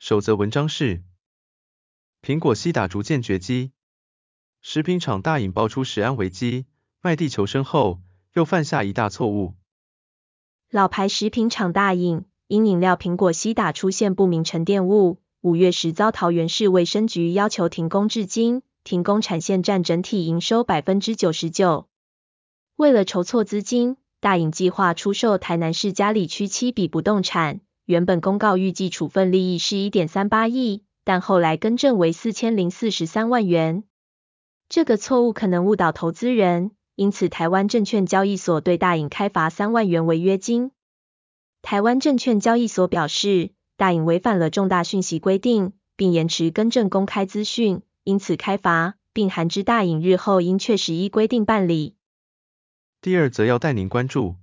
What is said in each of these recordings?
首则文章是：苹果西打逐渐绝迹，食品厂大隐爆出食安危机，卖地求生后又犯下一大错误。老牌食品厂大隐因饮料苹果西打出现不明沉淀物，五月时遭桃园市卫生局要求停工至今，停工产线占整体营收百分之九十九。为了筹措资金，大隐计划出售台南市嘉里区七笔不动产。原本公告预计处分利益是一点三八亿，但后来更正为四千零四十三万元。这个错误可能误导投资人，因此台湾证券交易所对大隐开罚三万元违约金。台湾证券交易所表示，大隐违反了重大讯息规定，并延迟更正公开资讯，因此开罚，并函知大隐日后应确实依规定办理。第二则要带您关注，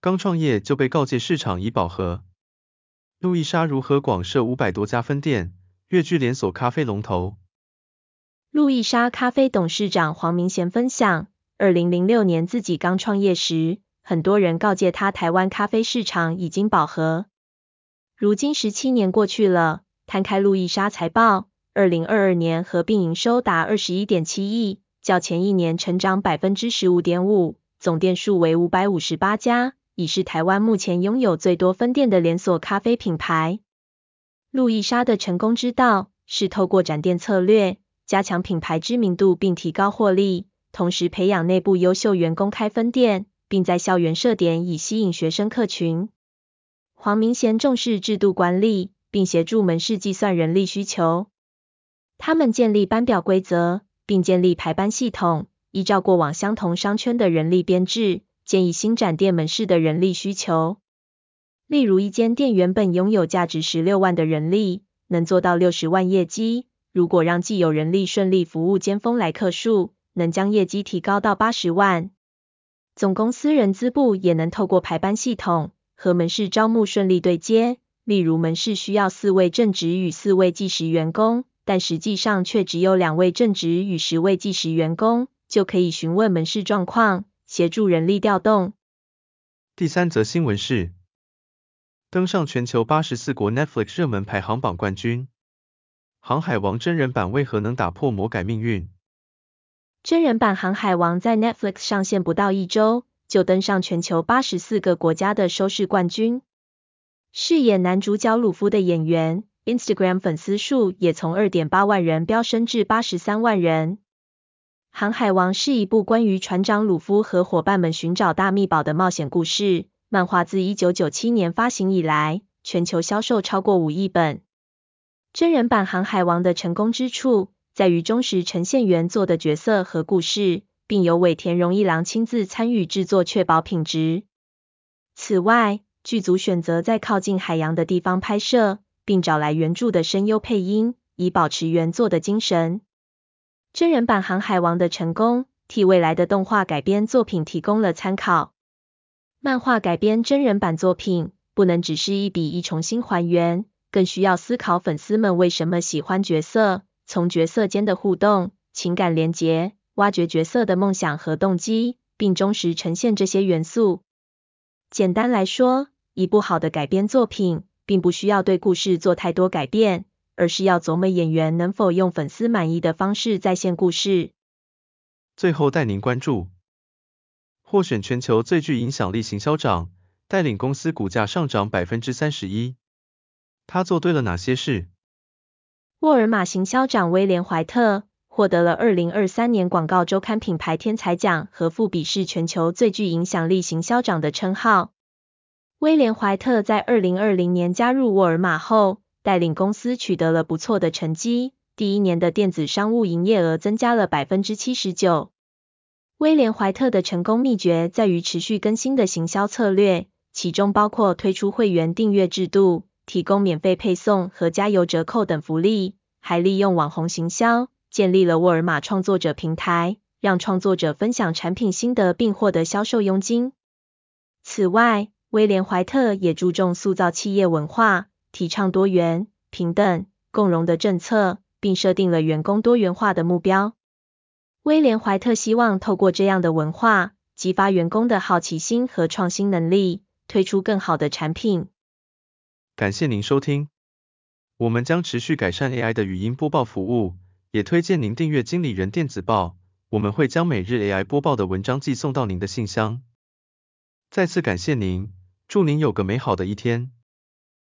刚创业就被告诫市场已饱和。路易莎如何广设五百多家分店，跃居连锁咖啡龙头？路易莎咖啡董事长黄明贤分享，二零零六年自己刚创业时，很多人告诫他台湾咖啡市场已经饱和。如今十七年过去了，摊开路易莎财报，二零二二年合并营收达二十一点七亿，较前一年成长百分之十五点五，总店数为五百五十八家。已是台湾目前拥有最多分店的连锁咖啡品牌。路易莎的成功之道是透过展店策略，加强品牌知名度并提高获利，同时培养内部优秀员工开分店，并在校园设点以吸引学生客群。黄明贤重视制度管理，并协助门市计算人力需求。他们建立班表规则，并建立排班系统，依照过往相同商圈的人力编制。建议新展店门市的人力需求，例如一间店原本拥有价值十六万的人力，能做到六十万业绩。如果让既有人力顺利服务尖峰来客数，能将业绩提高到八十万。总公司人资部也能透过排班系统和门市招募顺利对接。例如门市需要四位正职与四位计时员工，但实际上却只有两位正职与十位计时员工，就可以询问门市状况。协助人力调动。第三则新闻是，登上全球八十四国 Netflix 热门排行榜冠军，《航海王》真人版为何能打破魔改命运？真人版《航海王》在 Netflix 上线不到一周，就登上全球八十四个国家的收视冠军。饰演男主角鲁夫的演员，Instagram 粉丝数也从二点八万人飙升至八十三万人。《航海王》是一部关于船长鲁夫和伙伴们寻找大秘宝的冒险故事。漫画自一九九七年发行以来，全球销售超过五亿本。真人版《航海王》的成功之处，在于忠实呈现原作的角色和故事，并由尾田荣一郎亲自参与制作，确保品质。此外，剧组选择在靠近海洋的地方拍摄，并找来原著的声优配音，以保持原作的精神。真人版《航海王》的成功，替未来的动画改编作品提供了参考。漫画改编真人版作品，不能只是一比一重新还原，更需要思考粉丝们为什么喜欢角色，从角色间的互动、情感连结，挖掘角色的梦想和动机，并忠实呈现这些元素。简单来说，一部好的改编作品，并不需要对故事做太多改变。而是要琢磨演员能否用粉丝满意的方式再现故事。最后带您关注，获选全球最具影响力行销长，带领公司股价上涨百分之三十一。他做对了哪些事？沃尔玛行销长威廉怀特获得了二零二三年广告周刊品牌天才奖和富比士全球最具影响力行销长的称号。威廉怀特在二零二零年加入沃尔玛后，带领公司取得了不错的成绩，第一年的电子商务营业额增加了百分之七十九。威廉怀特的成功秘诀在于持续更新的行销策略，其中包括推出会员订阅制度，提供免费配送和加油折扣等福利，还利用网红行销，建立了沃尔玛创作者平台，让创作者分享产品心得并获得销售佣金。此外，威廉怀特也注重塑造企业文化，提倡多元、平等、共融的政策，并设定了员工多元化的目标。威廉怀特希望透过这样的文化，激发员工的好奇心和创新能力，推出更好的产品。感谢您收听，我们将持续改善 AI 的语音播报服务，也推荐您订阅经理人电子报，我们会将每日 AI 播报的文章寄送到您的信箱。再次感谢您，祝您有个美好的一天。